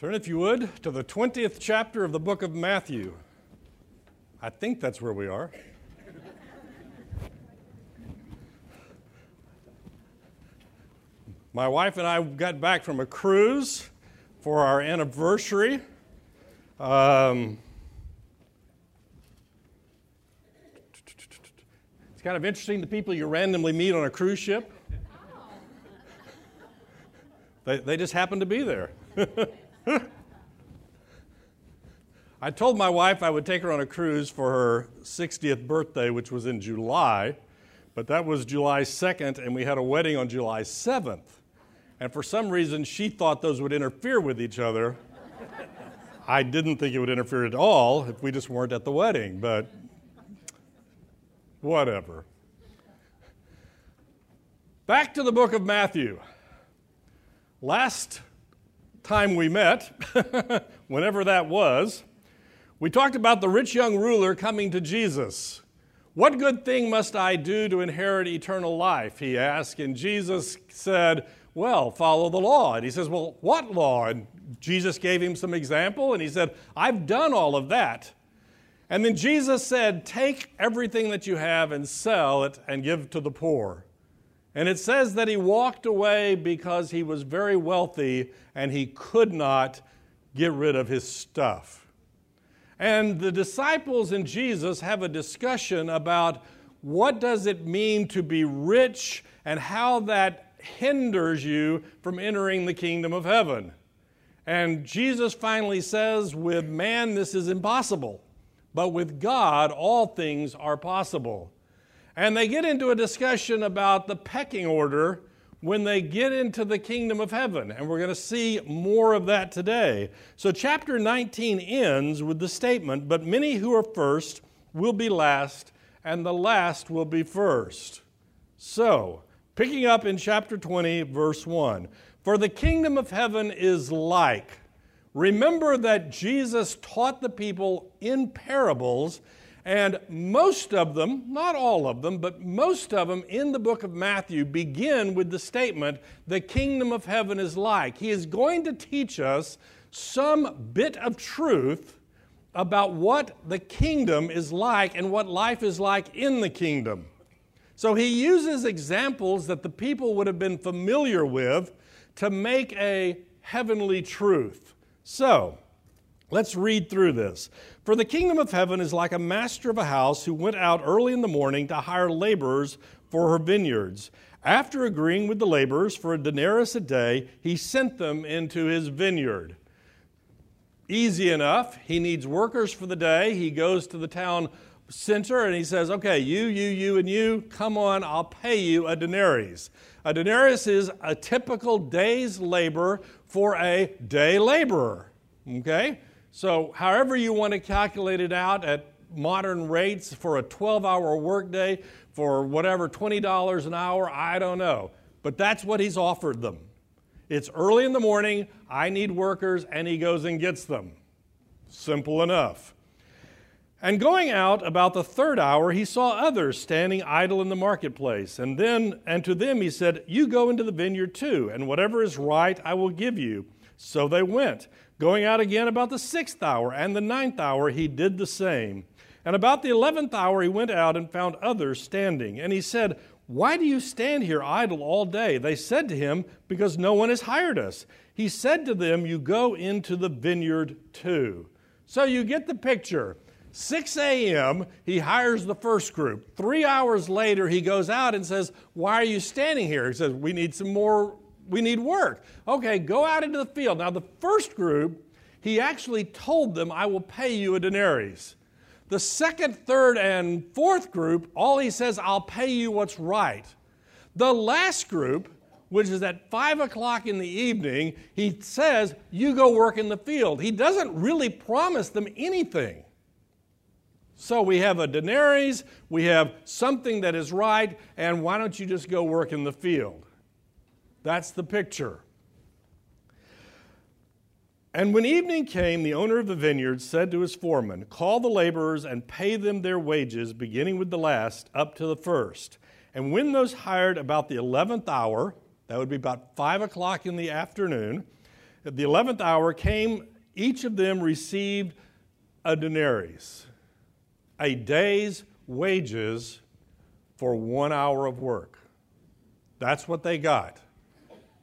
Turn, if you would, to the 20th chapter of the book of Matthew. I think that's where we are. My wife and I got back from a cruise for our anniversary. Um, it's kind of interesting the people you randomly meet on a cruise ship. They, they just happen to be there. I told my wife I would take her on a cruise for her 60th birthday, which was in July, but that was July 2nd, and we had a wedding on July 7th. And for some reason, she thought those would interfere with each other. I didn't think it would interfere at all if we just weren't at the wedding, but whatever. Back to the book of Matthew. Last time we met, whenever that was, we talked about the rich young ruler coming to Jesus. What good thing must I do to inherit eternal life? He asked, and Jesus said, Well, follow the law. And he says, Well, what law? And Jesus gave him some example, and he said, I've done all of that. And then Jesus said, Take everything that you have and sell it and give to the poor. And it says that he walked away because he was very wealthy and he could not get rid of his stuff. And the disciples and Jesus have a discussion about what does it mean to be rich and how that hinders you from entering the kingdom of heaven. And Jesus finally says, with man this is impossible, but with God all things are possible. And they get into a discussion about the pecking order when they get into the kingdom of heaven. And we're going to see more of that today. So, chapter 19 ends with the statement But many who are first will be last, and the last will be first. So, picking up in chapter 20, verse 1 For the kingdom of heaven is like. Remember that Jesus taught the people in parables and most of them, not all of them, but most of them in the book of Matthew begin with the statement, the kingdom of heaven is like. He is going to teach us some bit of truth about what the kingdom is like and what life is like in the kingdom. So he uses examples that the people would have been familiar with to make a heavenly truth. So, Let's read through this. For the kingdom of heaven is like a master of a house who went out early in the morning to hire laborers for her vineyards. After agreeing with the laborers for a denarius a day, he sent them into his vineyard. Easy enough. He needs workers for the day. He goes to the town center and he says, Okay, you, you, you, and you, come on, I'll pay you a denarius. A denarius is a typical day's labor for a day laborer. Okay? So, however you want to calculate it out at modern rates for a 12 hour workday, for whatever, $20 an hour, I don't know. But that's what he's offered them. It's early in the morning, I need workers, and he goes and gets them. Simple enough. And going out about the third hour, he saw others standing idle in the marketplace. And then, and to them he said, You go into the vineyard too, and whatever is right I will give you. So they went. Going out again about the sixth hour and the ninth hour, he did the same. And about the eleventh hour, he went out and found others standing. And he said, Why do you stand here idle all day? They said to him, Because no one has hired us. He said to them, You go into the vineyard too. So you get the picture. 6 a.m., he hires the first group. Three hours later, he goes out and says, Why are you standing here? He says, We need some more we need work. Okay, go out into the field. Now, the first group, he actually told them, I will pay you a denarius. The second, third, and fourth group, all he says, I'll pay you what's right. The last group, which is at five o'clock in the evening, he says, You go work in the field. He doesn't really promise them anything. So we have a denarius, we have something that is right, and why don't you just go work in the field? That's the picture. And when evening came, the owner of the vineyard said to his foreman, Call the laborers and pay them their wages, beginning with the last up to the first. And when those hired about the eleventh hour, that would be about five o'clock in the afternoon, At the 11th hour came, each of them received a denarius, a day's wages for one hour of work. That's what they got.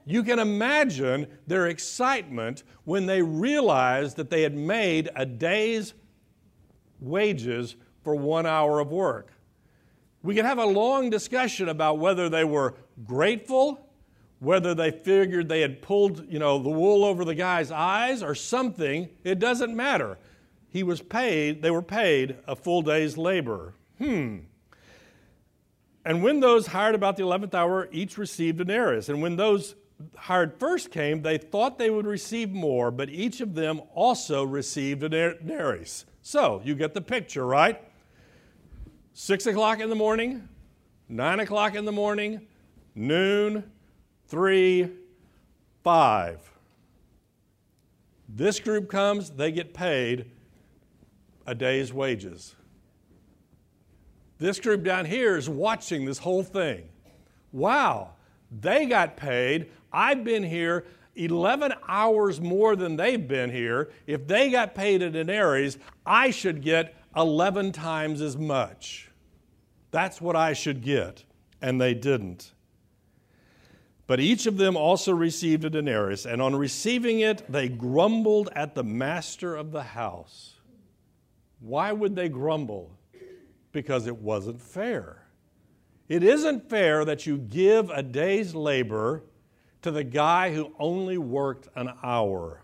You can imagine their excitement when they realized that they had made a day's wages for one hour of work. We could have a long discussion about whether they were grateful, whether they figured they had pulled, you know, the wool over the guy's eyes or something. It doesn't matter. He was paid, they were paid a full day's labor. Hmm. And when those hired about the 11th hour, each received an denarius. And when those hired first came, they thought they would receive more, but each of them also received a denarius. So you get the picture, right? Six o'clock in the morning, nine o'clock in the morning, noon, three, five. This group comes, they get paid a day's wages. This group down here is watching this whole thing. Wow, they got paid. I've been here 11 hours more than they've been here. If they got paid a denarius, I should get 11 times as much. That's what I should get. And they didn't. But each of them also received a denarius, and on receiving it, they grumbled at the master of the house. Why would they grumble? Because it wasn't fair. It isn't fair that you give a day's labor to the guy who only worked an hour.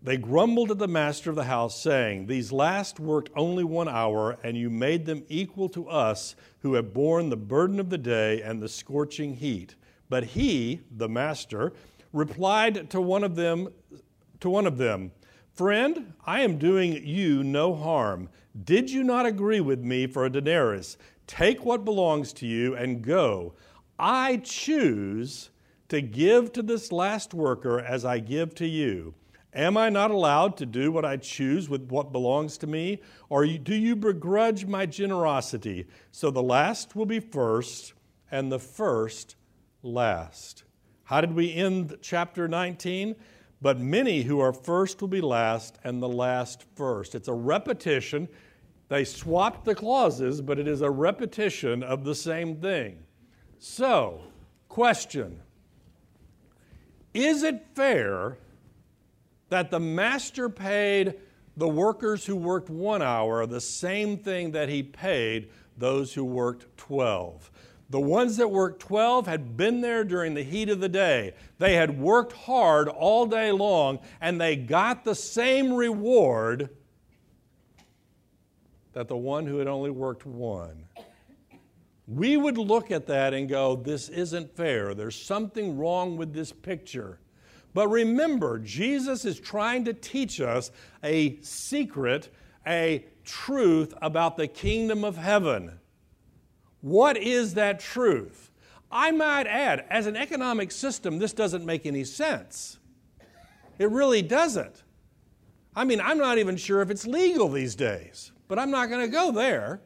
They grumbled at the master of the house, saying, These last worked only one hour, and you made them equal to us who have borne the burden of the day and the scorching heat. But he, the master, replied to one of them, to one of them, Friend, I am doing you no harm. Did you not agree with me for a denarius? Take what belongs to you and go. I choose to give to this last worker as I give to you. Am I not allowed to do what I choose with what belongs to me? Or do you begrudge my generosity? So the last will be first, and the first last. How did we end chapter 19? But many who are first will be last, and the last first. It's a repetition. They swapped the clauses, but it is a repetition of the same thing. So, question Is it fair? that the master paid the workers who worked one hour the same thing that he paid those who worked 12. The ones that worked 12 had been there during the heat of the day. They had worked hard all day long, and they got the same reward that the one who had only worked one. We would look at that and go, This isn't fair. There's something wrong with this picture. But remember, Jesus is trying to teach us a secret, a truth about the kingdom of heaven. What is that truth? I might add, as an economic system, this doesn't make any sense. It really doesn't. I mean, I'm not even sure if it's legal these days, but I'm not going to go there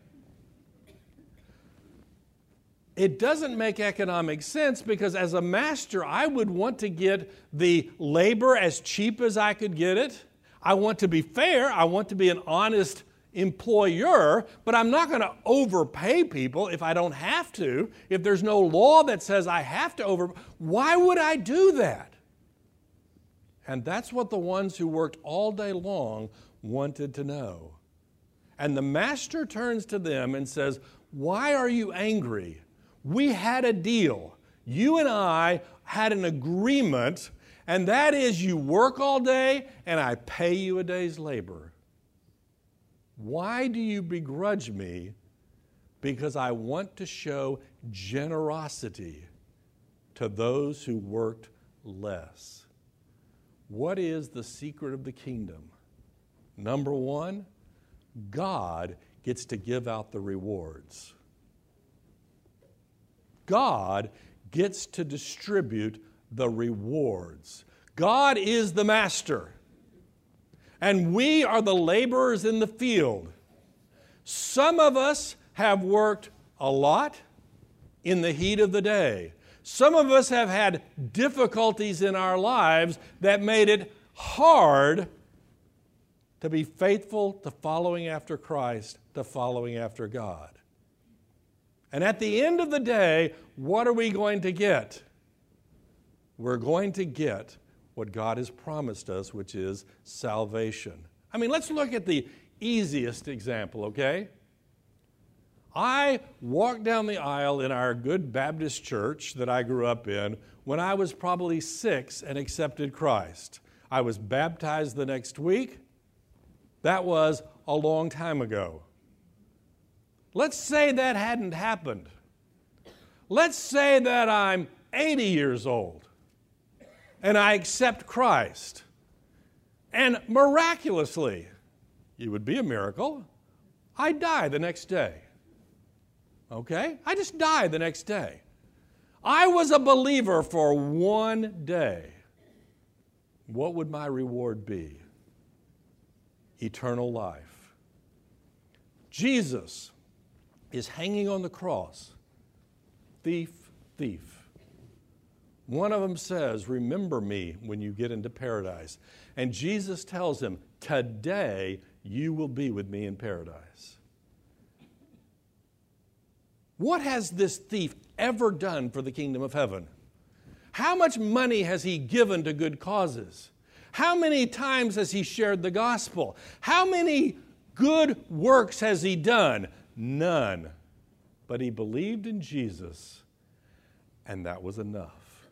it doesn't make economic sense because as a master, I would want to get the labor as cheap as I could get it. I want to be fair. I want to be an honest employer, but I'm not going to overpay people if I don't have to. If there's no law that says I have to over, why would I do that? And that's what the ones who worked all day long wanted to know. And the master turns to them and says, Why are you angry? We had a deal. You and I had an agreement, and that is you work all day and I pay you a day's labor. Why do you begrudge me? Because I want to show generosity to those who worked less. What is the secret of the kingdom? Number one, God gets to give out the rewards. God gets to distribute the rewards. God is the master, and we are the laborers in the field. Some of us have worked a lot in the heat of the day. Some of us have had difficulties in our lives that made it hard to be faithful to following after Christ, to following after God. And at the end of the day, what are we going to get? We're going to get what God has promised us, which is salvation. I mean, let's look at the easiest example, okay? I walked down the aisle in our good Baptist church that I grew up in when I was probably six and accepted Christ. I was baptized the next week. That was a long time ago. Let's say that hadn't happened. Let's say that I'm 80 years old and I accept Christ. And miraculously, it would be a miracle, I die the next day. Okay? I just die the next day. I was a believer for one day. What would my reward be? Eternal life. Jesus is hanging on the cross. Thief, thief. One of them says, Remember me when you get into paradise. And Jesus tells him, Today you will be with me in paradise. What has this thief ever done for the kingdom of heaven? How much money has he given to good causes? How many times has he shared the gospel? How many good works has he done? None. But he believed in Jesus, and that was enough.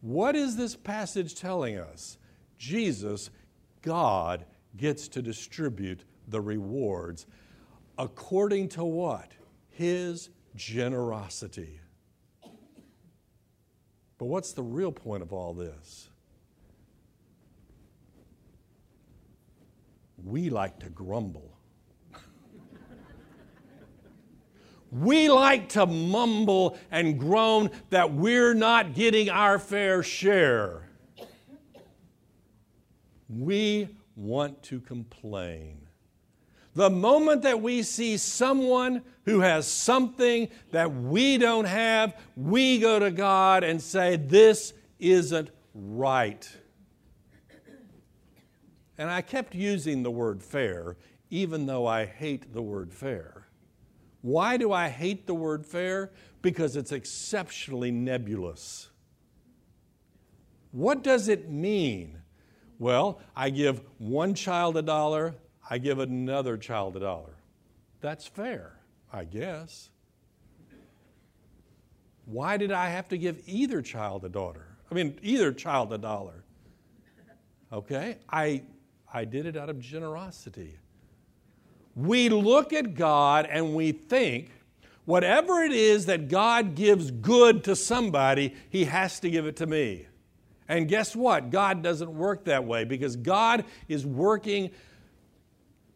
What is this passage telling us? Jesus, God, gets to distribute the rewards according to what? His generosity. But what's the real point of all this? We like to grumble. We like to mumble and groan that we're not getting our fair share. We want to complain. The moment that we see someone who has something that we don't have, we go to God and say, This isn't right. And I kept using the word fair, even though I hate the word fair. Why do I hate the word fair? Because it's exceptionally nebulous. What does it mean? Well, I give one child a dollar, I give another child a dollar. That's fair, I guess. Why did I have to give either child a daughter? I mean, either child a dollar. Okay? I, I did it out of generosity. We look at God and we think whatever it is that God gives good to somebody, He has to give it to me. And guess what? God doesn't work that way because God is working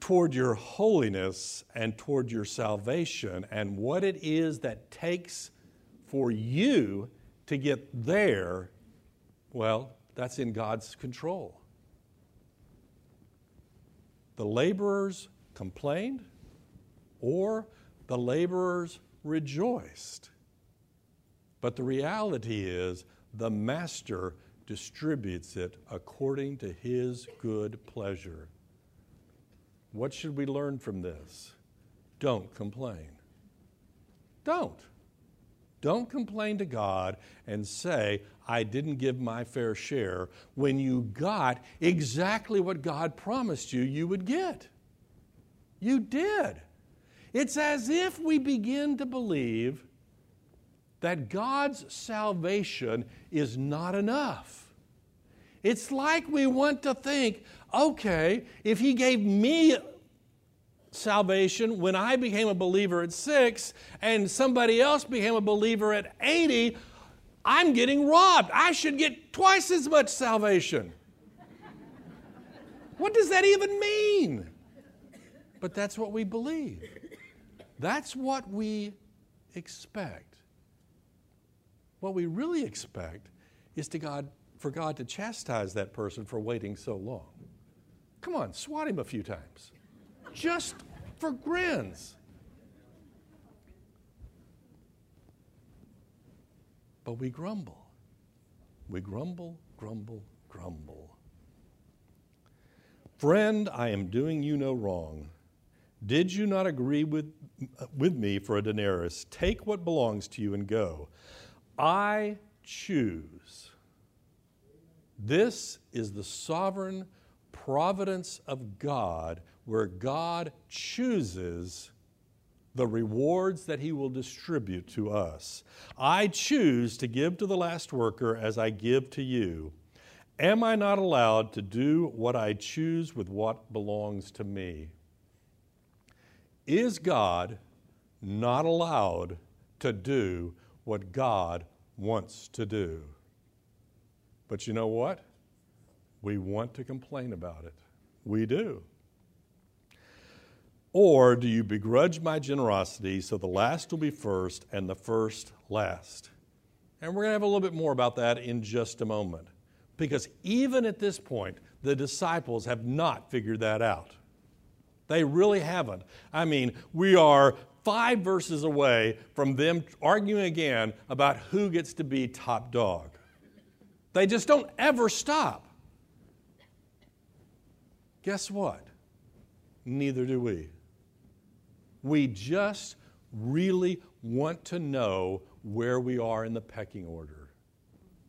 toward your holiness and toward your salvation and what it is that takes for you to get there, well, that's in God's control. The laborers complained or the laborers rejoiced. But the reality is, the master distributes it according to his good pleasure. What should we learn from this? Don't complain. Don't. Don't complain to God and say, I didn't give my fair share when you got exactly what God promised you you would get. You did. It's as if we begin to believe that God's salvation is not enough. It's like we want to think, okay, if He gave me salvation when I became a believer at six and somebody else became a believer at 80, I'm getting robbed. I should get twice as much salvation. what does that even mean? But that's what we believe. That's what we expect. What we really expect is to God, for God to chastise that person for waiting so long. Come on, swat him a few times. Just for grins. but we grumble. We grumble, grumble, grumble. Friend, I am doing you no wrong. Did you not agree with, with me for a denarius? Take what belongs to you and go. I choose. This is the sovereign providence of God, where God chooses the rewards that he will distribute to us. I choose to give to the last worker as I give to you. Am I not allowed to do what I choose with what belongs to me? Is God not allowed to do what God wants to do? But you know what? We want to complain about it. We do. Or do you begrudge my generosity so the last will be first and the first last? And we're going to have a little bit more about that in just a moment. Because even at this point, the disciples have not figured that out. They really haven't. I mean, we are five verses away from them arguing again about who gets to be top dog. They just don't ever stop. Guess what? Neither do we. We just really want to know where we are in the pecking order.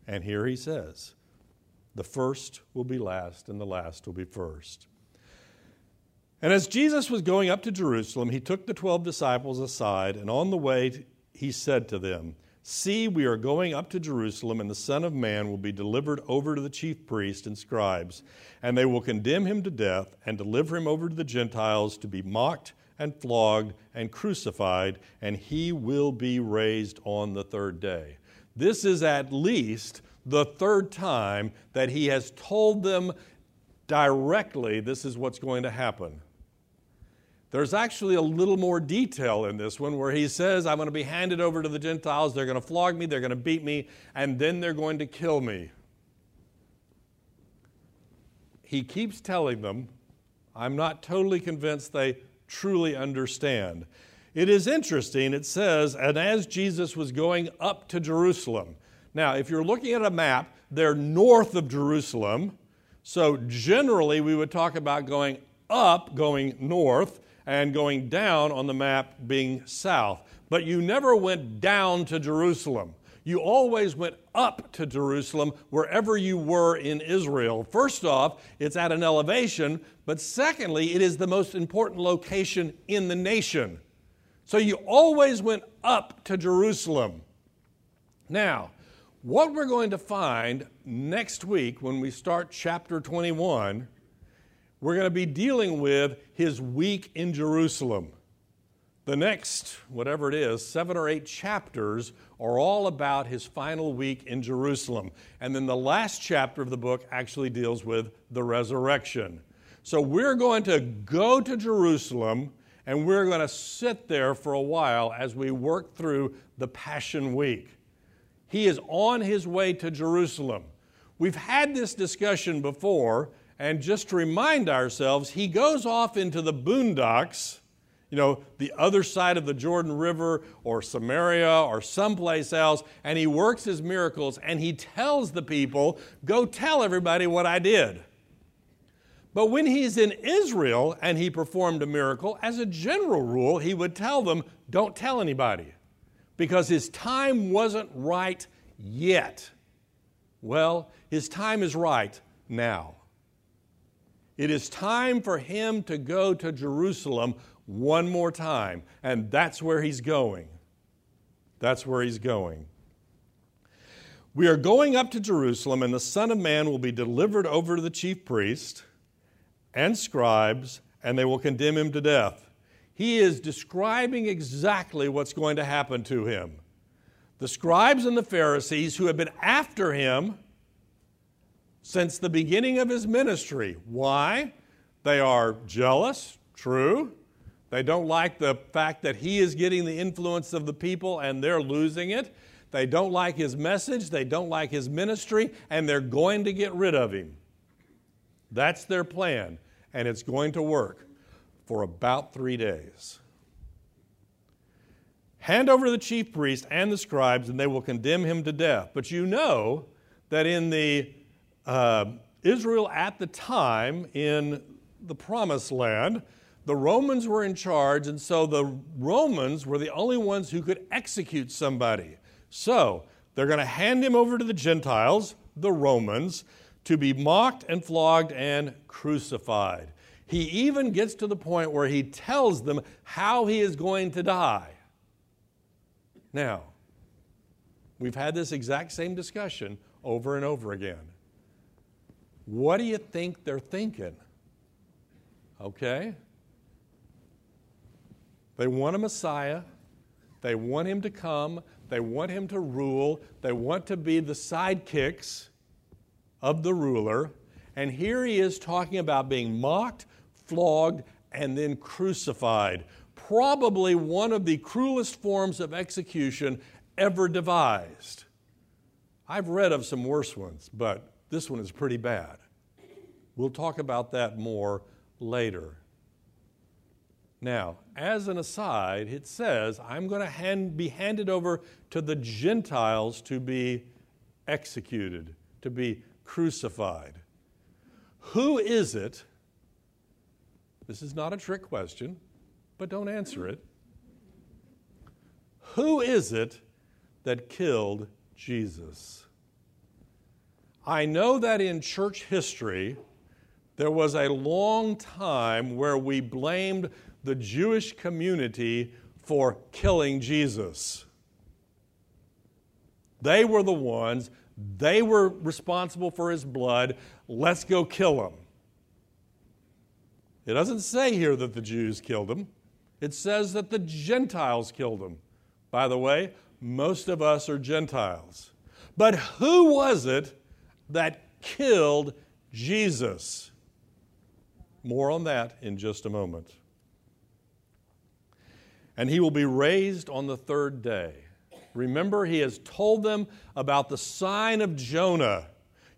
And here he says, the first will be last, and the last will be first. And as Jesus was going up to Jerusalem, he took the twelve disciples aside, and on the way he said to them, See, we are going up to Jerusalem, and the Son of Man will be delivered over to the chief priests and scribes, and they will condemn him to death and deliver him over to the Gentiles to be mocked and flogged and crucified, and he will be raised on the third day. This is at least the third time that he has told them directly this is what's going to happen. There's actually a little more detail in this one where he says, I'm going to be handed over to the Gentiles, they're going to flog me, they're going to beat me, and then they're going to kill me. He keeps telling them, I'm not totally convinced they truly understand. It is interesting, it says, and as Jesus was going up to Jerusalem. Now, if you're looking at a map, they're north of Jerusalem. So generally, we would talk about going up, going north, and going down on the map being south. But you never went down to Jerusalem. You always went up to Jerusalem wherever you were in Israel. First off, it's at an elevation, but secondly, it is the most important location in the nation. So you always went up to Jerusalem. Now, what we're going to find next week when we start chapter 21, we're going to be dealing with his week in Jerusalem. The next, whatever it is, seven or eight chapters are all about his final week in Jerusalem. And then the last chapter of the book actually deals with the resurrection. So we're going to go to Jerusalem and we're going to sit there for a while as we work through the Passion Week. He is on his way to Jerusalem. We've had this discussion before, and just to remind ourselves, he goes off into the boondocks you know, the other side of the Jordan River or Samaria or someplace else, and he works his miracles and he tells the people, Go tell everybody what I did. But when he's in Israel and he performed a miracle, as a general rule, he would tell them, Don't tell anybody, because his time wasn't right yet. Well, his time is right now. It is time for him to go to Jerusalem one more time. And that's where he's going. That's where he's going. We are going up to Jerusalem, and the Son of Man will be delivered over to the chief priest and scribes, and they will condemn him to death. He is describing exactly what's going to happen to him. The scribes and the Pharisees, who have been after him since the beginning of his ministry. Why? They are jealous, true. They don't like the fact that he is getting the influence of the people and they're losing it. They don't like his message, they don't like his ministry, and they're going to get rid of him. That's their plan, and it's going to work for about three days. Hand over the chief priest and the scribes, and they will condemn him to death. But you know that in the uh, Israel at the time in the promised land, the Romans were in charge, and so the Romans were the only ones who could execute somebody. So they're going to hand him over to the Gentiles, the Romans, to be mocked and flogged and crucified. He even gets to the point where he tells them how he is going to die. Now, we've had this exact same discussion over and over again. What do you think they're thinking? Okay? They want a Messiah. They want him to come. They want him to rule. They want to be the sidekicks of the ruler. And here he is talking about being mocked, flogged, and then crucified. Probably one of the cruelest forms of execution ever devised. I've read of some worse ones, but this one is pretty bad. We'll talk about that more later. Now, as an aside, it says, I'm going to hand, be handed over to the Gentiles to be executed, to be crucified. Who is it? This is not a trick question, but don't answer it. Who is it that killed Jesus? I know that in church history, there was a long time where we blamed the Jewish community for killing Jesus. They were the ones, they were responsible for his blood. Let's go kill him. It doesn't say here that the Jews killed him, it says that the Gentiles killed him. By the way, most of us are Gentiles. But who was it that killed Jesus? More on that in just a moment and he will be raised on the third day. Remember, he has told them about the sign of Jonah.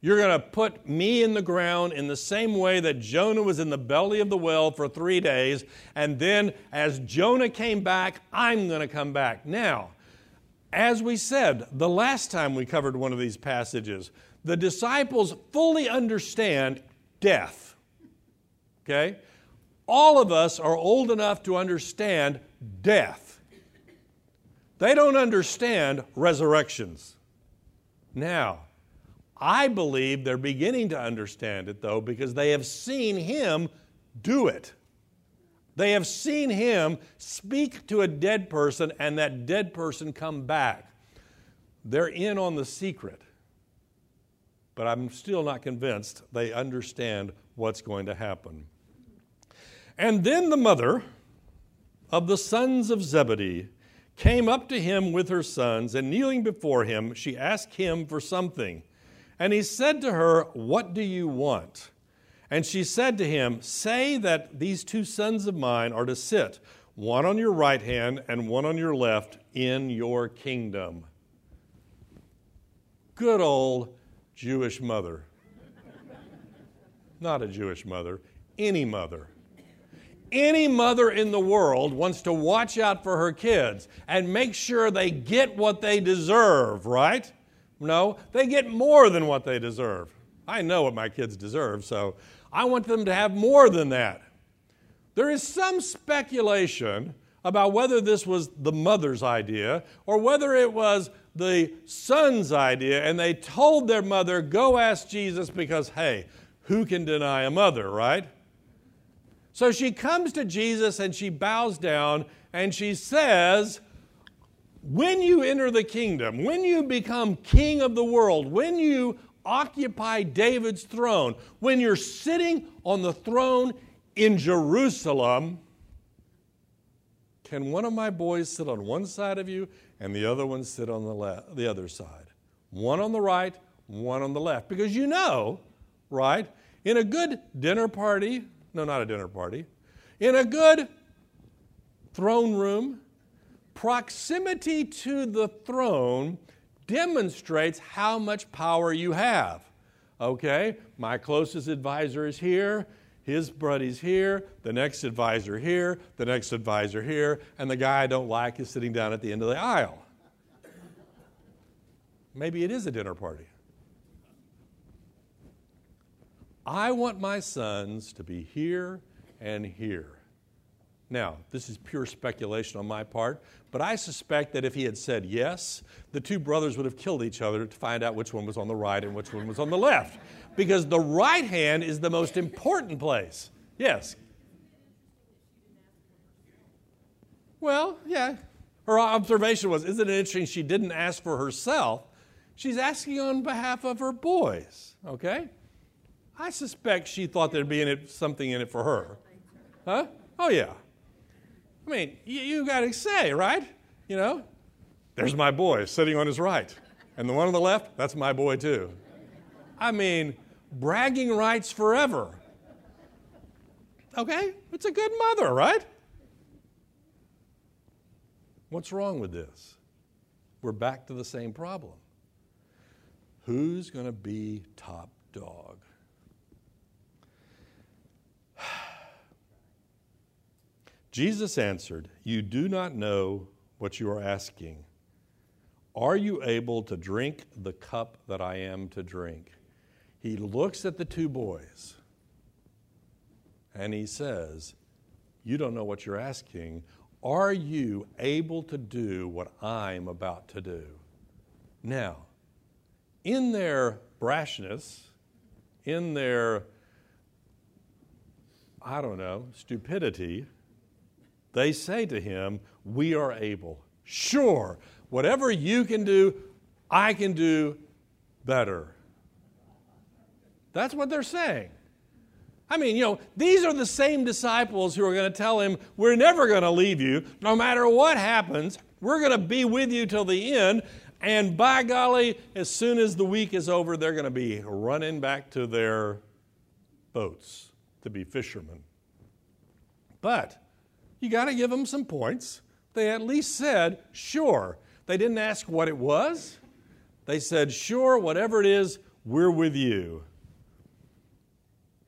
You're going to put me in the ground in the same way that Jonah was in the belly of the well for three days, and then as Jonah came back, I'm going to come back. Now, as we said the last time we covered one of these passages, the disciples fully understand death. Okay? All of us are old enough to understand death. They don't understand resurrections. Now, I believe they're beginning to understand it, though, because they have seen him do it. They have seen him speak to a dead person and that dead person come back. They're in on the secret. But I'm still not convinced they understand what's going to happen. And then the mother, of the sons of Zebedee came up to him with her sons, and kneeling before him, she asked him for something. And he said to her, What do you want? And she said to him, Say that these two sons of mine are to sit, one on your right hand and one on your left, in your kingdom. Good old Jewish mother. Not a Jewish mother, any mother any mother in the world wants to watch out for her kids and make sure they get what they deserve, right? No, they get more than what they deserve. I know what my kids deserve, so I want them to have more than that. There is some speculation about whether this was the mother's idea or whether it was the son's idea, and they told their mother, Go ask Jesus because, hey, who can deny a mother, right? So she comes to Jesus and she bows down and she says, When you enter the kingdom, when you become king of the world, when you occupy David's throne, when you're sitting on the throne in Jerusalem, can one of my boys sit on one side of you and the other one sit on the, le- the other side? One on the right, one on the left. Because you know, right, in a good dinner party, no, not a dinner party, in a good throne room, proximity to the throne demonstrates how much power you have. Okay, my closest advisor is here. His buddies here, the next advisor here, the next advisor here, and the guy I don't like is sitting down at the end of the aisle. Maybe it is a dinner party. I want my sons to be here and here. Now, this is pure speculation on my part, but I suspect that if he had said yes, the two brothers would have killed each other to find out which one was on the right and which one was on the left. Because the right hand is the most important place. Yes. Well, yeah. Her observation was isn't it interesting she didn't ask for herself? She's asking on behalf of her boys, okay? I suspect she thought there'd be in it, something in it for her. Huh? Oh, yeah. I mean, you, you got to say, right? You know, there's my boy sitting on his right. And the one on the left, that's my boy too. I mean, bragging rights forever. Okay? It's a good mother, right? What's wrong with this? We're back to the same problem. Who's going to be top dog? Jesus answered, You do not know what you are asking. Are you able to drink the cup that I am to drink? He looks at the two boys and he says, You don't know what you're asking. Are you able to do what I'm about to do? Now, in their brashness, in their, I don't know, stupidity, they say to him, We are able. Sure, whatever you can do, I can do better. That's what they're saying. I mean, you know, these are the same disciples who are going to tell him, We're never going to leave you. No matter what happens, we're going to be with you till the end. And by golly, as soon as the week is over, they're going to be running back to their boats to be fishermen. But you got to give them some points. They at least said, sure. They didn't ask what it was. They said, sure, whatever it is, we're with you.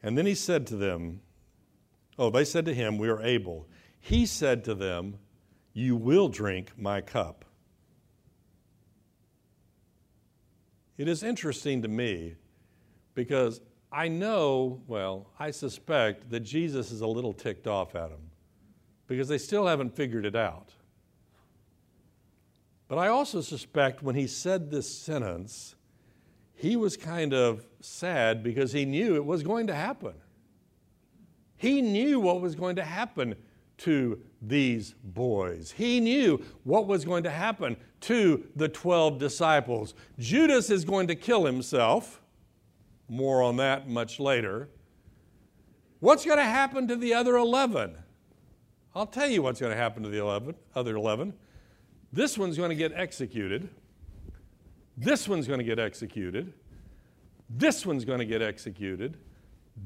And then he said to them, Oh, they said to him, We are able. He said to them, You will drink my cup. It is interesting to me because I know, well, I suspect that Jesus is a little ticked off at them because they still haven't figured it out. But I also suspect when he said this sentence, he was kind of sad because he knew it was going to happen. He knew what was going to happen to these boys. He knew what was going to happen to the 12 disciples. Judas is going to kill himself. More on that much later. What's going to happen to the other 11? I'll tell you what's going to happen to the 11, other 11. This one's going to get executed. This one's going to get executed. This one's going to get executed.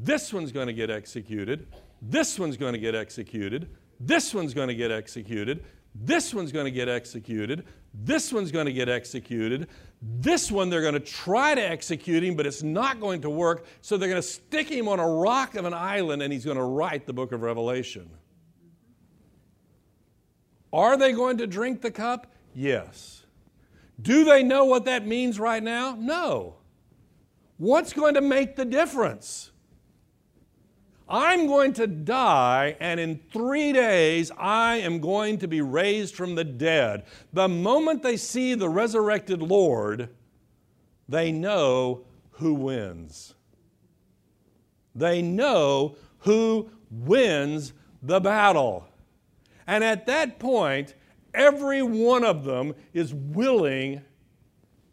This one's going to get executed. This one's going to get executed. This one's going to get executed. This one's going to get executed. This one's going to get executed. This one they're going to try to execute him, but it's not going to work. So they're going to stick him on a rock of an island and he's going to write the book of Revelation. Are they going to drink the cup? Yes. Do they know what that means right now? No. What's going to make the difference? I'm going to die, and in three days I am going to be raised from the dead. The moment they see the resurrected Lord, they know who wins. They know who wins the battle. And at that point, every one of them is willing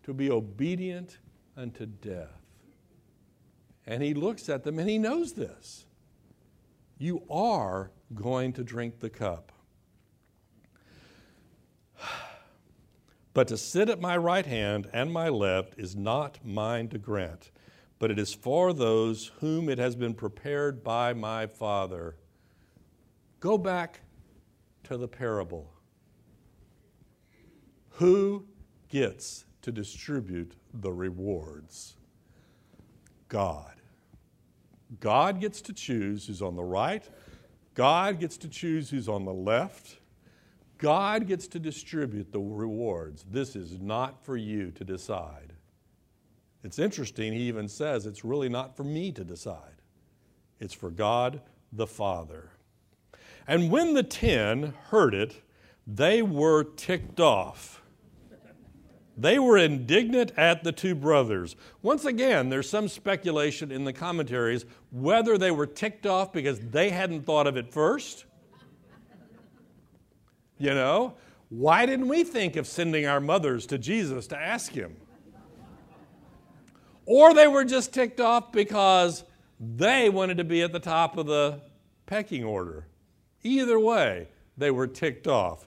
to be obedient unto death. And he looks at them and he knows this. You are going to drink the cup. But to sit at my right hand and my left is not mine to grant, but it is for those whom it has been prepared by my Father. Go back to the parable. Who gets to distribute the rewards? God. God gets to choose who's on the right, God gets to choose who's on the left. God gets to distribute the rewards. This is not for you to decide. It's interesting, he even says it's really not for me to decide, it's for God the Father. And when the ten heard it, they were ticked off. They were indignant at the two brothers. Once again, there's some speculation in the commentaries whether they were ticked off because they hadn't thought of it first. You know, why didn't we think of sending our mothers to Jesus to ask him? Or they were just ticked off because they wanted to be at the top of the pecking order. Either way, they were ticked off.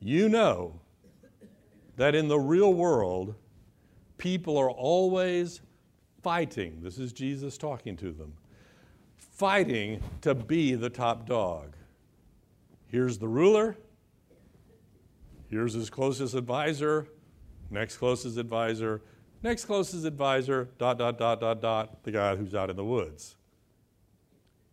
You know that in the real world, people are always fighting. This is Jesus talking to them fighting to be the top dog. Here's the ruler, here's his closest advisor, next closest advisor, next closest advisor, dot, dot, dot, dot, dot, the guy who's out in the woods.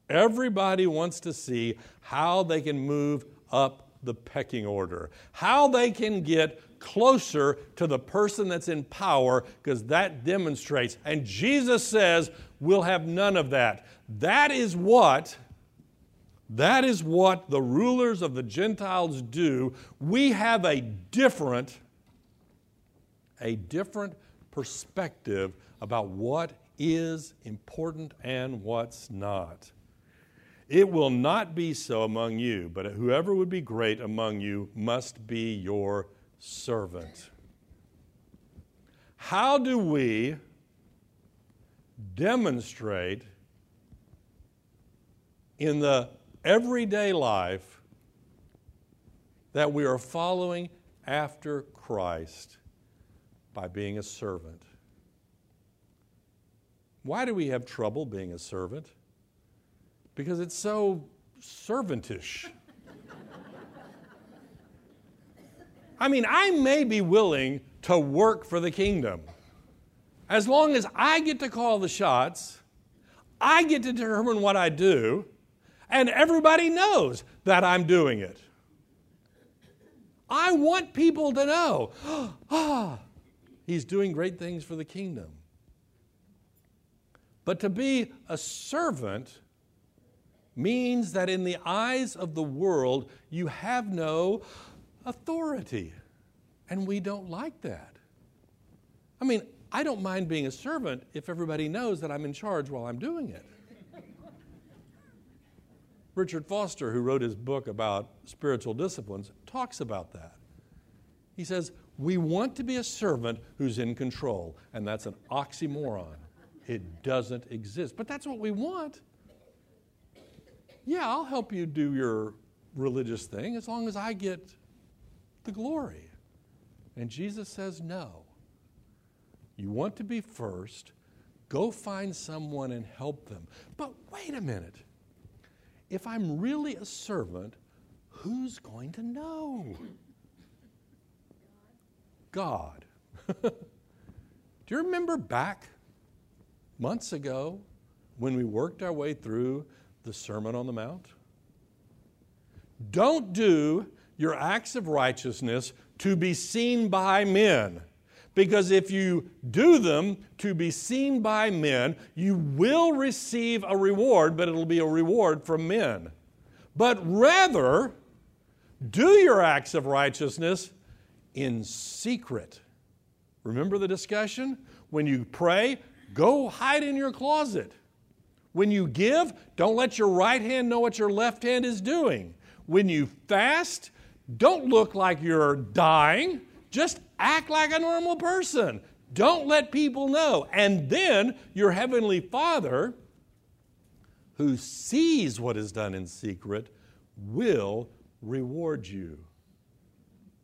Everybody wants to see how they can move up the pecking order, how they can get closer to the person that's in power, because that demonstrates. And Jesus says, we'll have none of that. That is what. That is what the rulers of the Gentiles do. We have a different, a different perspective about what is important and what's not. It will not be so among you, but whoever would be great among you must be your servant. How do we demonstrate in the everyday life that we are following after Christ by being a servant? Why do we have trouble being a servant? Because it's so servantish. I mean, I may be willing to work for the kingdom as long as I get to call the shots, I get to determine what I do, and everybody knows that I'm doing it. I want people to know, ah, he's doing great things for the kingdom. But to be a servant means that in the eyes of the world, you have no authority. And we don't like that. I mean, I don't mind being a servant if everybody knows that I'm in charge while I'm doing it. Richard Foster, who wrote his book about spiritual disciplines, talks about that. He says, We want to be a servant who's in control, and that's an oxymoron. It doesn't exist, but that's what we want. Yeah, I'll help you do your religious thing as long as I get the glory. And Jesus says, No. You want to be first, go find someone and help them. But wait a minute. If I'm really a servant, who's going to know? God. Do you remember back months ago when we worked our way through the Sermon on the Mount? Don't do your acts of righteousness to be seen by men. Because if you do them to be seen by men, you will receive a reward, but it'll be a reward from men. But rather, do your acts of righteousness in secret. Remember the discussion? When you pray, go hide in your closet. When you give, don't let your right hand know what your left hand is doing. When you fast, don't look like you're dying. Just act like a normal person. Don't let people know. And then your heavenly Father, who sees what is done in secret, will reward you.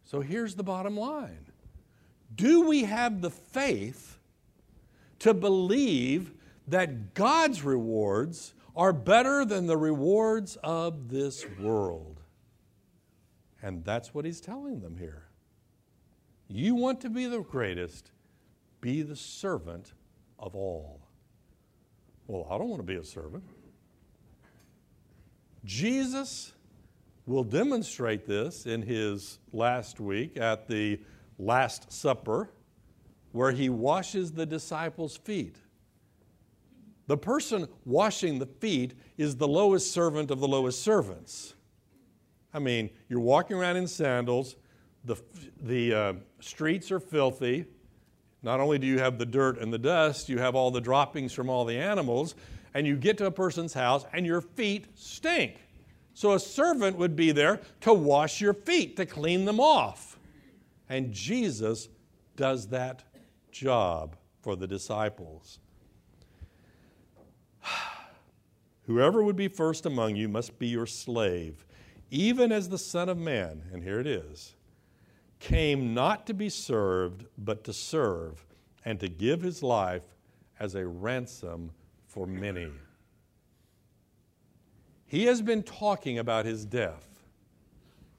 So here's the bottom line Do we have the faith to believe that God's rewards are better than the rewards of this world? And that's what he's telling them here. You want to be the greatest, be the servant of all. Well, I don't want to be a servant. Jesus will demonstrate this in his last week at the Last Supper, where he washes the disciples' feet. The person washing the feet is the lowest servant of the lowest servants. I mean, you're walking around in sandals, the, the uh, streets are filthy. Not only do you have the dirt and the dust, you have all the droppings from all the animals, and you get to a person's house and your feet stink. So a servant would be there to wash your feet, to clean them off. And Jesus does that job for the disciples. Whoever would be first among you must be your slave, even as the Son of Man, and here it is, came not to be served, but to serve, and to give his life as a ransom for many. He has been talking about his death.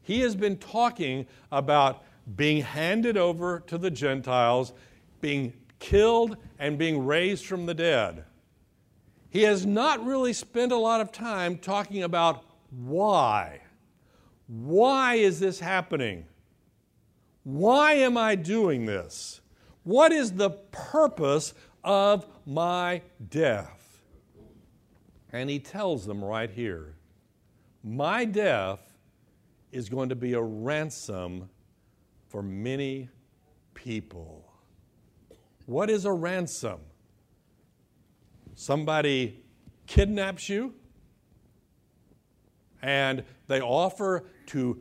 He has been talking about being handed over to the Gentiles, being killed, and being raised from the dead. He has not really spent a lot of time talking about why. Why is this happening? Why am I doing this? What is the purpose of my death? And he tells them right here My death is going to be a ransom for many people. What is a ransom? Somebody kidnaps you and they offer to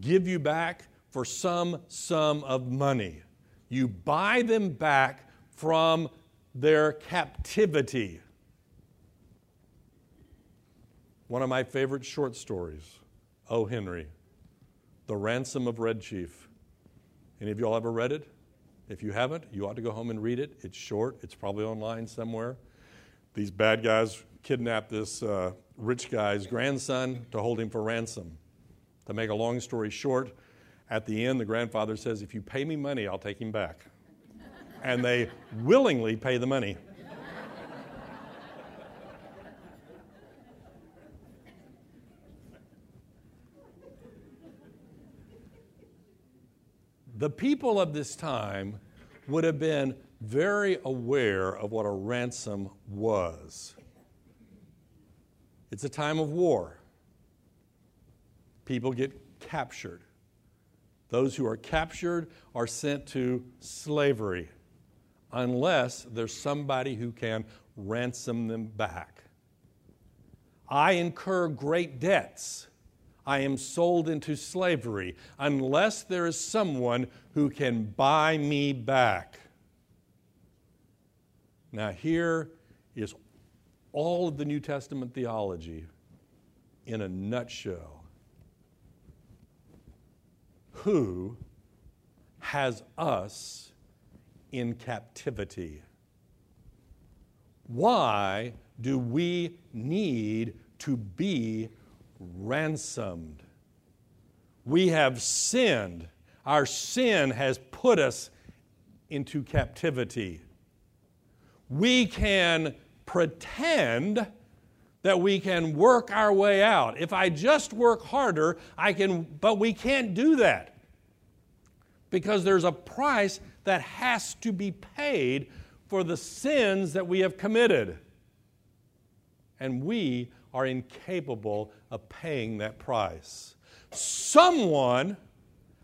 give you back for some sum of money. You buy them back from their captivity. One of my favorite short stories, O. Henry, The Ransom of Red Chief. Any of y'all ever read it? If you haven't, you ought to go home and read it. It's short, it's probably online somewhere. These bad guys kidnap this uh, rich guy's grandson to hold him for ransom. To make a long story short, at the end, the grandfather says, If you pay me money, I'll take him back. and they willingly pay the money. the people of this time would have been very aware of what a ransom was. It's a time of war. People get captured. Those who are captured are sent to slavery unless there's somebody who can ransom them back. I incur great debts I am sold into slavery unless there is someone who can buy me back. Now, here is all of the New Testament theology in a nutshell. Who has us in captivity? Why do we need to be ransomed. We have sinned. Our sin has put us into captivity. We can pretend that we can work our way out. If I just work harder, I can, but we can't do that because there's a price that has to be paid for the sins that we have committed. And we are incapable of paying that price. Someone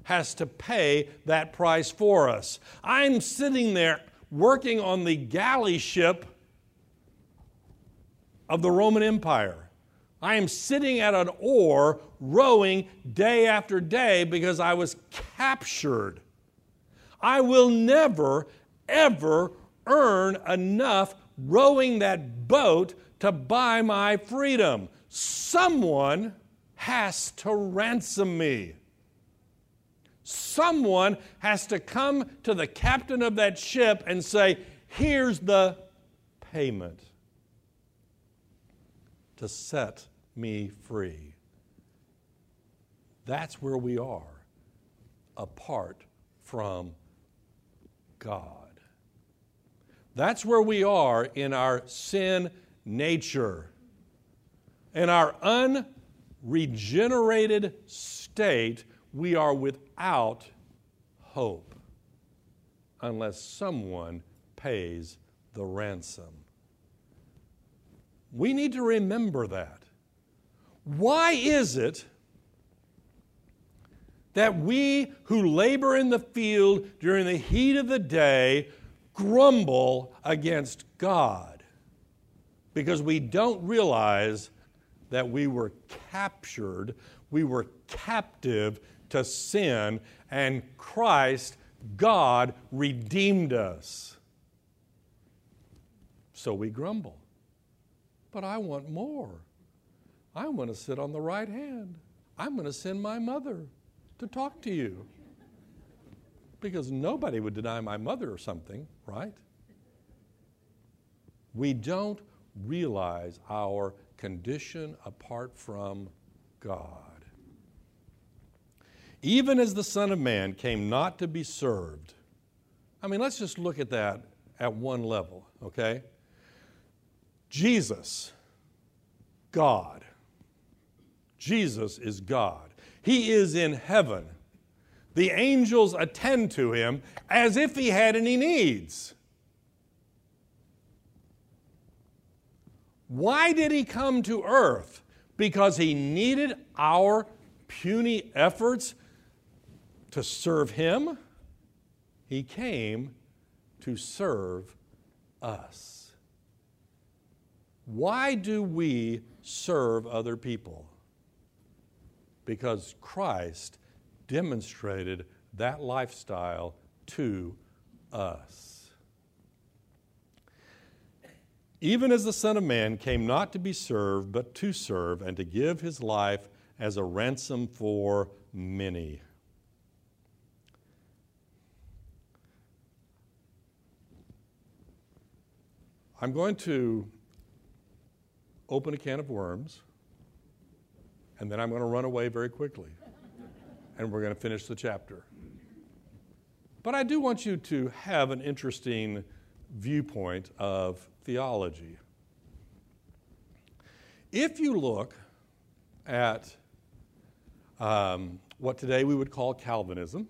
has to pay that price for us. I'm sitting there working on the galley ship of the Roman Empire. I am sitting at an oar rowing day after day because I was captured. I will never, ever earn enough rowing that boat to buy my freedom. Someone has to ransom me. Someone has to come to the captain of that ship and say, Here's the payment to set me free. That's where we are apart from God. That's where we are in our sin nature. In our unregenerated state, we are without hope unless someone pays the ransom. We need to remember that. Why is it that we who labor in the field during the heat of the day grumble against God? Because we don't realize that we were captured, we were captive to sin, and Christ, God, redeemed us. So we grumble. But I want more. I want to sit on the right hand. I'm going to send my mother to talk to you. Because nobody would deny my mother or something, right? We don't realize our condition apart from God. Even as the Son of Man came not to be served. I mean, let's just look at that at one level, okay? Jesus, God. Jesus is God. He is in heaven. The angels attend to him as if he had any needs. Why did he come to earth? Because he needed our puny efforts to serve him? He came to serve us. Why do we serve other people? Because Christ demonstrated that lifestyle to us. Even as the Son of Man came not to be served, but to serve, and to give his life as a ransom for many. I'm going to open a can of worms, and then I'm going to run away very quickly, and we're going to finish the chapter. But I do want you to have an interesting viewpoint of theology. If you look at um, what today we would call Calvinism,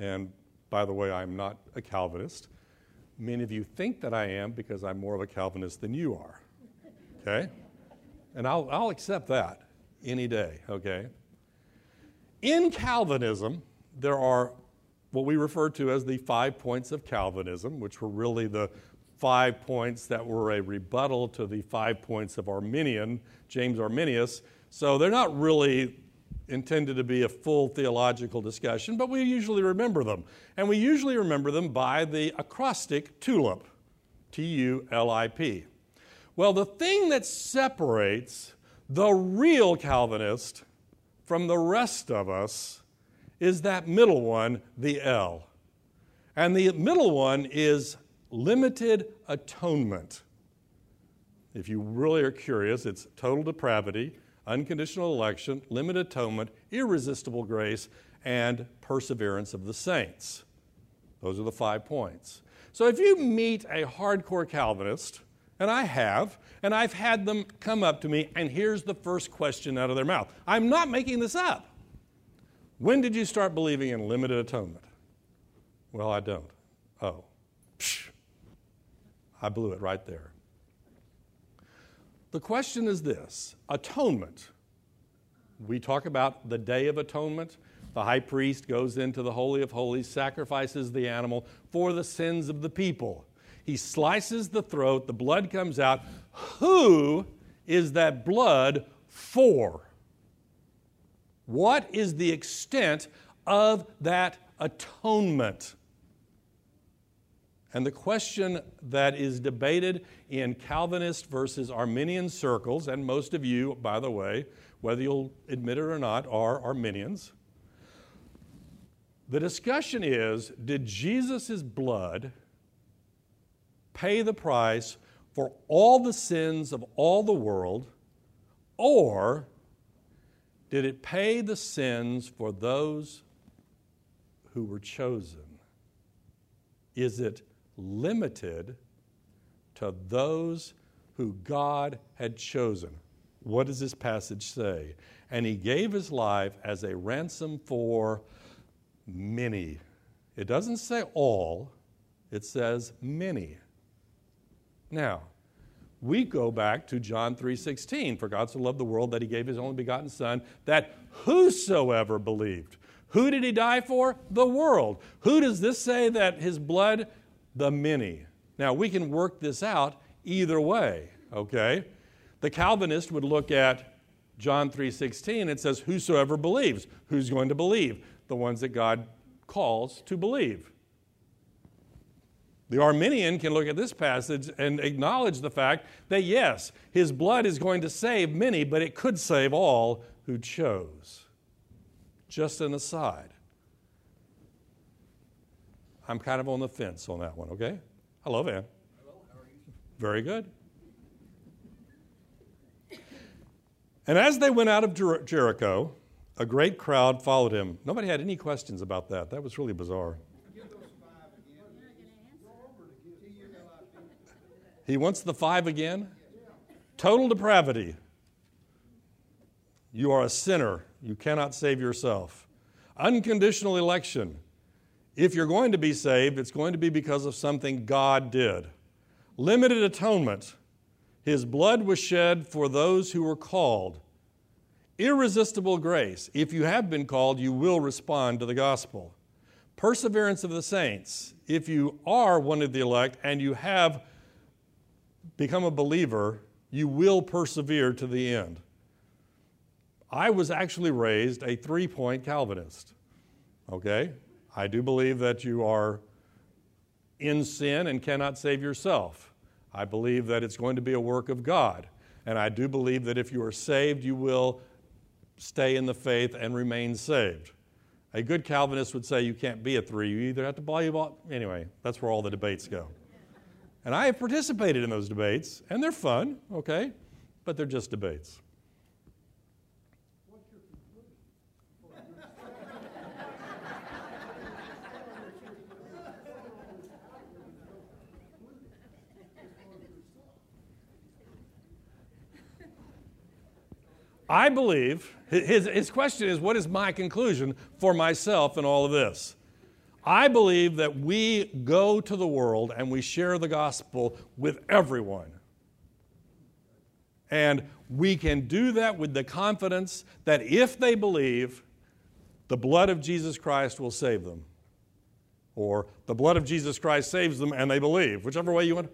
and by the way, I'm not a Calvinist, Many of you think that I am because I'm more of a Calvinist than you are. Okay? And I'll, I'll accept that any day, okay? In Calvinism, there are what we refer to as the five points of Calvinism, which were really the five points that were a rebuttal to the five points of Arminian, James Arminius. So they're not really intended to be a full theological discussion, but we usually remember them. And we usually remember them by the acrostic TULIP, T U L I P. Well, the thing that separates the real Calvinist from the rest of us is that middle one, the L. And the middle one is limited atonement. If you really are curious, it's total depravity, unconditional election, limited atonement, irresistible grace, and perseverance of the saints. Those are the five points. So if you meet a hardcore Calvinist, and I have, and I've had them come up to me, and here's the first question out of their mouth I'm not making this up. When did you start believing in limited atonement? Well, I don't. Oh, Psh. I blew it right there. The question is this atonement. We talk about the Day of Atonement. The high priest goes into the Holy of Holies, sacrifices the animal for the sins of the people. He slices the throat, the blood comes out. Who is that blood for? What is the extent of that atonement? And the question that is debated in Calvinist versus Arminian circles, and most of you, by the way, whether you'll admit it or not, are Arminians. The discussion is did Jesus' blood pay the price for all the sins of all the world, or did it pay the sins for those who were chosen? Is it limited to those who God had chosen. What does this passage say? And he gave his life as a ransom for many. It doesn't say all, it says many. Now, we go back to John 3:16, for God so loved the world that he gave his only begotten son that whosoever believed. Who did he die for? The world. Who does this say that his blood the many. Now, we can work this out either way, okay? The Calvinist would look at John 3:16 it says whosoever believes. Who's going to believe? The ones that God calls to believe. The Arminian can look at this passage and acknowledge the fact that yes, his blood is going to save many, but it could save all who chose. Just an aside. I'm kind of on the fence on that one, okay? Hello, Van. Hello, how are you? Very good. And as they went out of Jer- Jericho, a great crowd followed him. Nobody had any questions about that. That was really bizarre. He wants the five again? Total depravity. You are a sinner. You cannot save yourself. Unconditional election. If you're going to be saved, it's going to be because of something God did. Limited atonement. His blood was shed for those who were called. Irresistible grace. If you have been called, you will respond to the gospel. Perseverance of the saints. If you are one of the elect and you have become a believer, you will persevere to the end. I was actually raised a three point Calvinist. Okay? I do believe that you are in sin and cannot save yourself. I believe that it's going to be a work of God. And I do believe that if you are saved, you will stay in the faith and remain saved. A good Calvinist would say you can't be a three. You either have to believe. Anyway, that's where all the debates go. And I have participated in those debates, and they're fun, okay? But they're just debates. I believe, his, his question is, what is my conclusion for myself in all of this? I believe that we go to the world and we share the gospel with everyone. And we can do that with the confidence that if they believe, the blood of Jesus Christ will save them. Or the blood of Jesus Christ saves them and they believe, whichever way you want.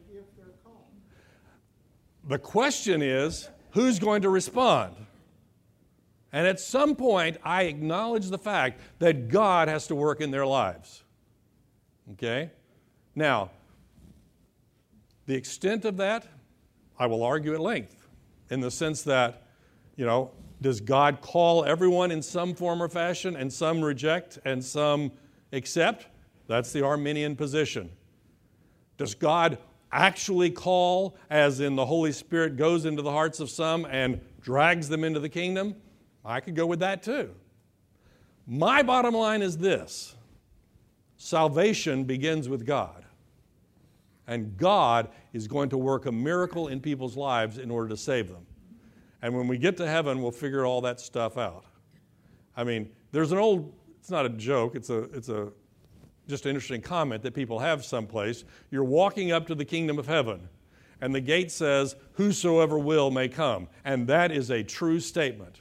The question is who's going to respond? And at some point, I acknowledge the fact that God has to work in their lives. Okay? Now, the extent of that, I will argue at length in the sense that, you know, does God call everyone in some form or fashion and some reject and some accept? That's the Arminian position. Does God actually call, as in the Holy Spirit goes into the hearts of some and drags them into the kingdom? I could go with that too. My bottom line is this salvation begins with God. And God is going to work a miracle in people's lives in order to save them. And when we get to heaven, we'll figure all that stuff out. I mean, there's an old, it's not a joke, it's a, it's a just an interesting comment that people have someplace. You're walking up to the kingdom of heaven, and the gate says, Whosoever will may come. And that is a true statement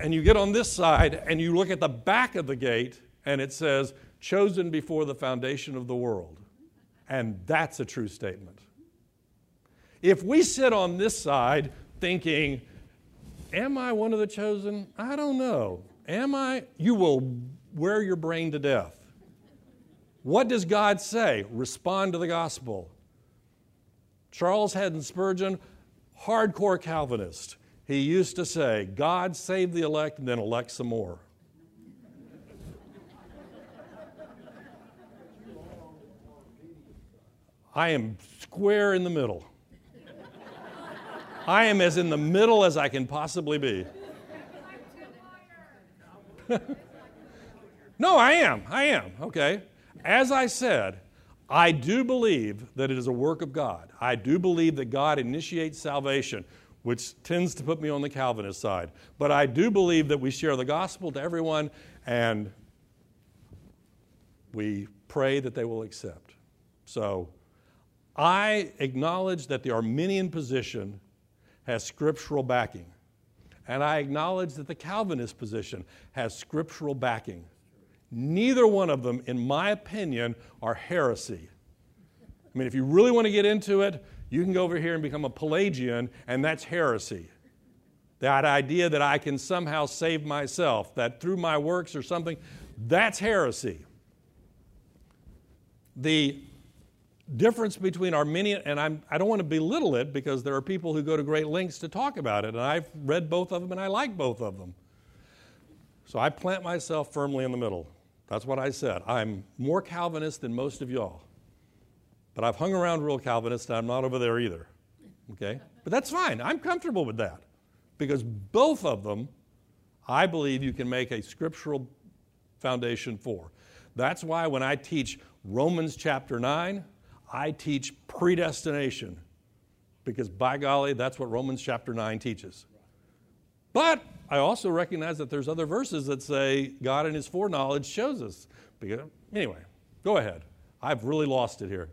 and you get on this side and you look at the back of the gate and it says, chosen before the foundation of the world. And that's a true statement. If we sit on this side thinking, Am I one of the chosen? I don't know. Am I? You will wear your brain to death. What does God say? Respond to the gospel. Charles Haddon Spurgeon, hardcore Calvinist, he used to say, God save the elect and then elect some more. I am square in the middle. I am as in the middle as I can possibly be. no, I am. I am. Okay. As I said, I do believe that it is a work of God. I do believe that God initiates salvation, which tends to put me on the Calvinist side. But I do believe that we share the gospel to everyone and we pray that they will accept. So I acknowledge that the Arminian position has scriptural backing. And I acknowledge that the Calvinist position has scriptural backing. Neither one of them, in my opinion, are heresy. I mean, if you really want to get into it, you can go over here and become a Pelagian, and that's heresy. That idea that I can somehow save myself, that through my works or something, that's heresy. The difference between Arminian, and I'm, I do not want to belittle it because there are people who go to great lengths to talk about it, and I've read both of them and I like both of them. So I plant myself firmly in the middle. That's what I said. I'm more Calvinist than most of y'all. But I've hung around real Calvinists, and I'm not over there either. Okay? But that's fine. I'm comfortable with that because both of them, I believe you can make a scriptural foundation for. That's why when I teach Romans chapter 9, I teach predestination because by golly, that's what Romans chapter 9 teaches. But I also recognize that there's other verses that say God in his foreknowledge shows us. Anyway, go ahead. I've really lost it here.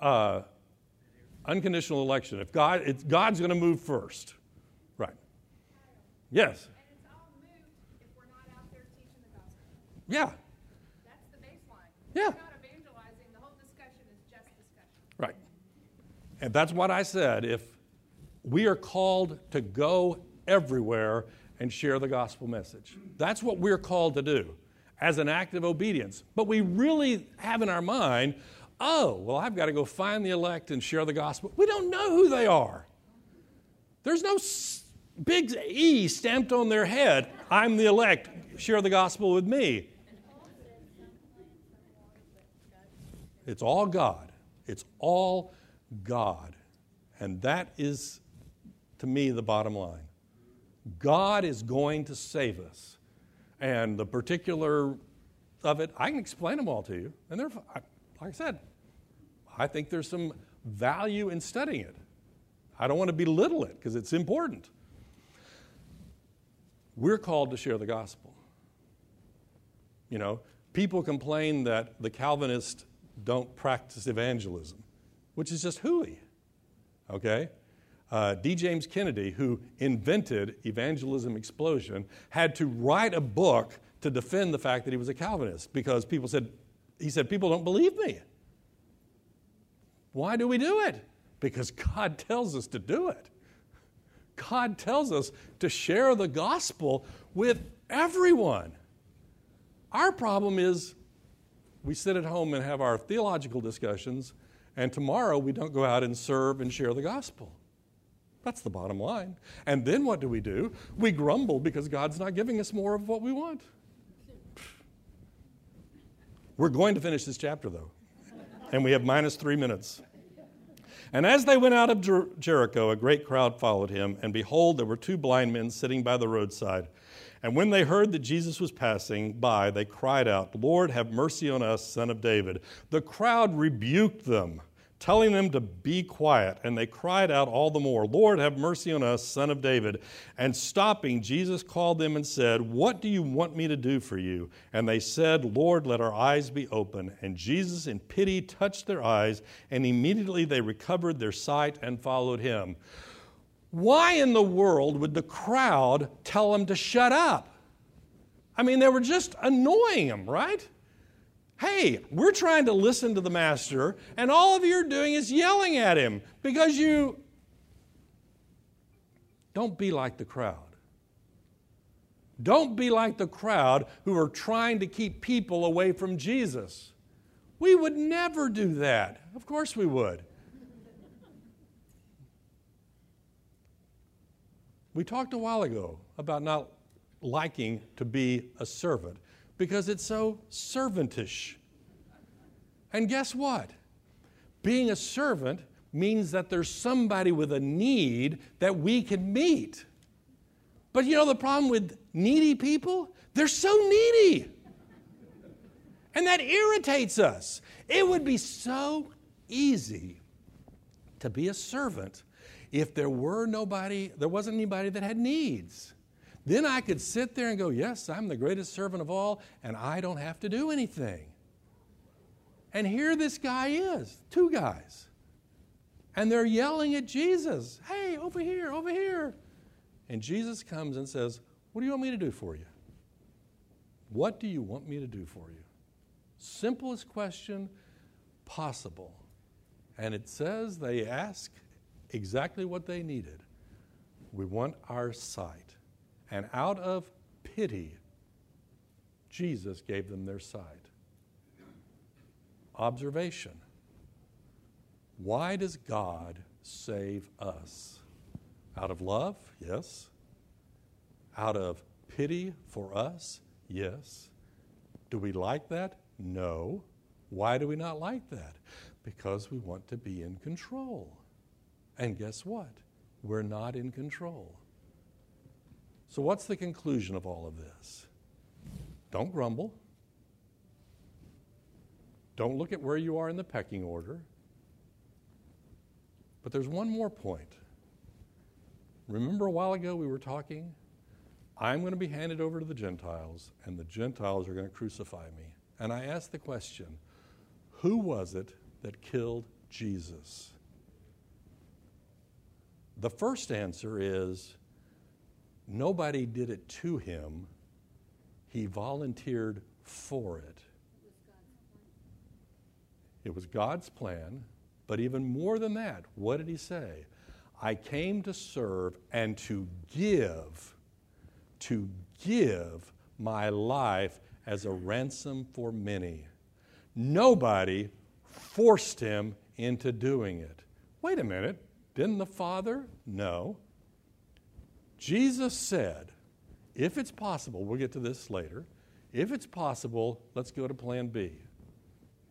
Uh, unconditional election. If God, it's, God's going to move first. Right. Yes. Yeah. That's the baseline. Yeah. We're not evangelizing. The whole discussion is just discussion. Right. And that's what I said. If we are called to go everywhere and share the gospel message, that's what we're called to do as an act of obedience. But we really have in our mind, oh, well, I've got to go find the elect and share the gospel. We don't know who they are. There's no big E stamped on their head. I'm the elect. Share the gospel with me. It's all God. It's all God. And that is, to me, the bottom line. God is going to save us. And the particular of it, I can explain them all to you. And they're, like I said, I think there's some value in studying it. I don't want to belittle it because it's important. We're called to share the gospel. You know, people complain that the Calvinists don't practice evangelism, which is just hooey. Okay? Uh, D. James Kennedy, who invented evangelism explosion, had to write a book to defend the fact that he was a Calvinist because people said, he said, people don't believe me. Why do we do it? Because God tells us to do it. God tells us to share the gospel with everyone. Our problem is we sit at home and have our theological discussions, and tomorrow we don't go out and serve and share the gospel. That's the bottom line. And then what do we do? We grumble because God's not giving us more of what we want. We're going to finish this chapter, though, and we have minus three minutes. And as they went out of Jer- Jericho, a great crowd followed him, and behold, there were two blind men sitting by the roadside. And when they heard that Jesus was passing by, they cried out, Lord, have mercy on us, son of David. The crowd rebuked them, telling them to be quiet. And they cried out all the more, Lord, have mercy on us, son of David. And stopping, Jesus called them and said, What do you want me to do for you? And they said, Lord, let our eyes be open. And Jesus, in pity, touched their eyes, and immediately they recovered their sight and followed him. Why in the world would the crowd tell them to shut up? I mean, they were just annoying them, right? Hey, we're trying to listen to the master, and all of you are doing is yelling at him because you don't be like the crowd. Don't be like the crowd who are trying to keep people away from Jesus. We would never do that. Of course we would. We talked a while ago about not liking to be a servant because it's so servantish. And guess what? Being a servant means that there's somebody with a need that we can meet. But you know the problem with needy people? They're so needy. And that irritates us. It would be so easy to be a servant if there were nobody, there wasn't anybody that had needs. Then I could sit there and go, Yes, I'm the greatest servant of all, and I don't have to do anything. And here this guy is, two guys. And they're yelling at Jesus, Hey, over here, over here. And Jesus comes and says, What do you want me to do for you? What do you want me to do for you? Simplest question possible. And it says they ask exactly what they needed. We want our sight. And out of pity, Jesus gave them their sight. Observation Why does God save us? Out of love? Yes. Out of pity for us? Yes. Do we like that? No. Why do we not like that? Because we want to be in control. And guess what? We're not in control. So, what's the conclusion of all of this? Don't grumble. Don't look at where you are in the pecking order. But there's one more point. Remember a while ago we were talking? I'm going to be handed over to the Gentiles, and the Gentiles are going to crucify me. And I asked the question who was it that killed Jesus? The first answer is nobody did it to him, he volunteered for it. It was God's plan, but even more than that, what did he say? I came to serve and to give, to give my life as a ransom for many. Nobody forced him into doing it. Wait a minute. Didn't the Father? No. Jesus said, if it's possible, we'll get to this later. If it's possible, let's go to plan B.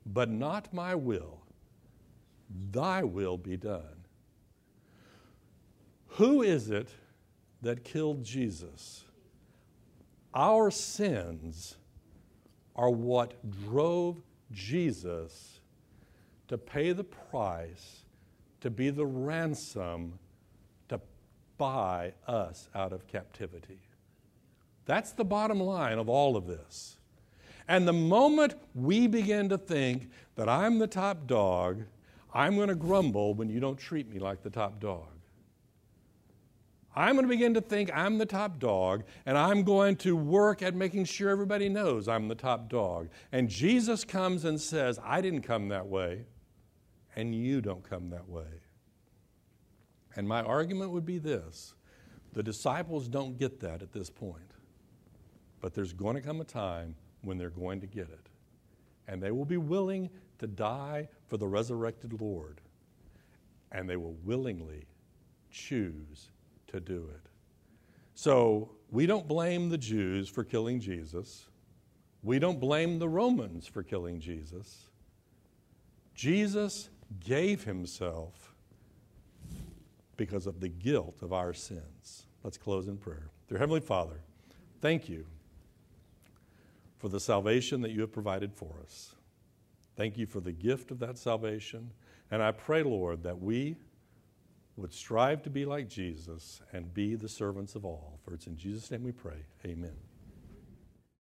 But not my will, thy will be done. Who is it that killed Jesus? Our sins are what drove Jesus to pay the price to be the ransom buy us out of captivity. That's the bottom line of all of this. And the moment we begin to think that I'm the top dog, I'm going to grumble when you don't treat me like the top dog. I'm going to begin to think I'm the top dog, and I'm going to work at making sure everybody knows I'm the top dog. And Jesus comes and says, I didn't come that way and you don't come that way. And my argument would be this the disciples don't get that at this point, but there's going to come a time when they're going to get it. And they will be willing to die for the resurrected Lord, and they will willingly choose to do it. So we don't blame the Jews for killing Jesus. We don't blame the Romans for killing Jesus. Jesus gave himself because of the guilt of our sins. Let's close in prayer. Dear Heavenly Father, thank you for the salvation that you have provided for us. Thank you for the gift of that salvation. And I pray, Lord, that we would strive to be like Jesus and be the servants of all. For it's in Jesus' name we pray. Amen.